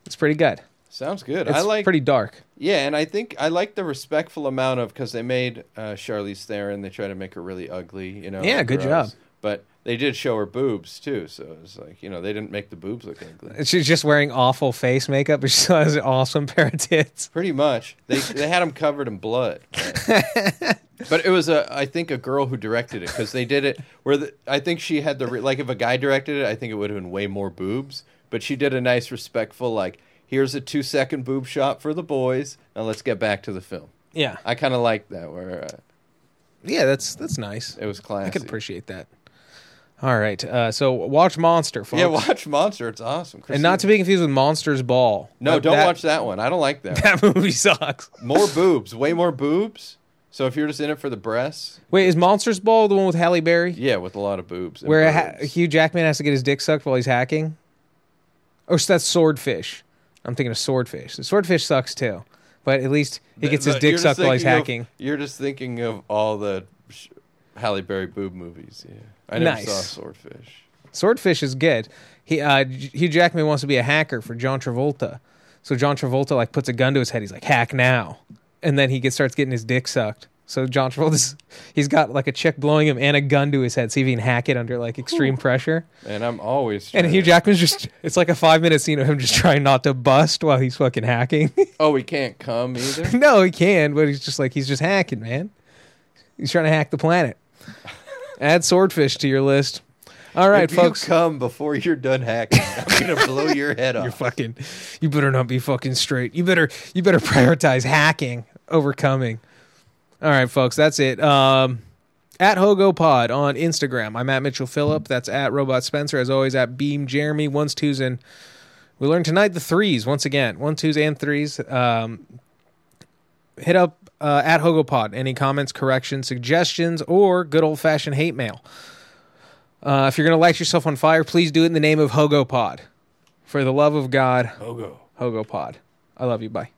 It's pretty good.
Sounds good.
It's
I like
pretty dark.
Yeah, and I think I like the respectful amount of because they made uh, Charlize Theron. They try to make her really ugly, you know.
Yeah, good
gross.
job.
But they did show her boobs too, so it's like you know they didn't make the boobs look ugly.
She's just wearing awful face makeup, but she still has an awesome pair of tits.
Pretty much, they they had them covered in blood. but it was a I think a girl who directed it because they did it where the, I think she had the like if a guy directed it, I think it would have been way more boobs. But she did a nice, respectful like here's a two second boob shot for the boys. Now let's get back to the film.
Yeah,
I kind of like that where uh,
yeah, that's that's nice.
it was classy.
I can appreciate that. All right, uh, so watch Monster, folks.
Yeah, watch Monster. It's awesome.
and not to be confused with Monsters Ball.
No,
Uh,
don't
that-
watch that one. I don't like that.
That movie sucks.
more boobs, way more boobs. So if you're just in it for the breasts,
Wait, is Monsters Ball the one with Halle Berry,
yeah, with a lot of boobs. and
where ha-. Hugh Jackman has to get his dick sucked while he's hacking? Or so that's Swordfish. I'm thinking of Swordfish. The Swordfish sucks too, but at least he gets his dick sucked while he's
thinking of-
hacking.
you're just thinking of all the sh- Halle Berry boob movies. Yeah, I never
Nice.
saw Swordfish.
Swordfish is good. He uh, J- Hugh Jackman wants to be a hacker for John Travolta, so John Travolta like puts a gun to his head. He's like, "Hack now," and then he gets starts getting his dick sucked So John Travolta's he's got like a chick blowing him and a gun to his head, see if he can hack it under like extreme pressure.
And I'm always.
And
trying
Hugh Jackman's just it's like a five minute scene of him just trying not to bust while he's fucking hacking.
Oh, he can't come either.
no, he can, but he's just like he's just hacking, man. He's trying to hack the planet. Add swordfish to your list. All right,
if
folks.
you come before you're done hacking, I'm gonna blow your head off.
You're fucking. You better not be fucking straight. You better. You better prioritize hacking over coming. All right, folks. That's it. Um, at Hogo Pod on Instagram. I'm at Mitchell Phillip. That's at Robot Spencer. As always, at Beam Jeremy. Ones, twos, and we learned tonight the threes once again. One, twos, and threes. Um, hit up uh, at Hogo Pod. Any comments, corrections, suggestions, or good old fashioned hate mail. Uh, if you're going to light yourself on fire, please do it in the name of Hogo Pod. For the love of God,
Hogo.
Hogo Pod. I love you. Bye.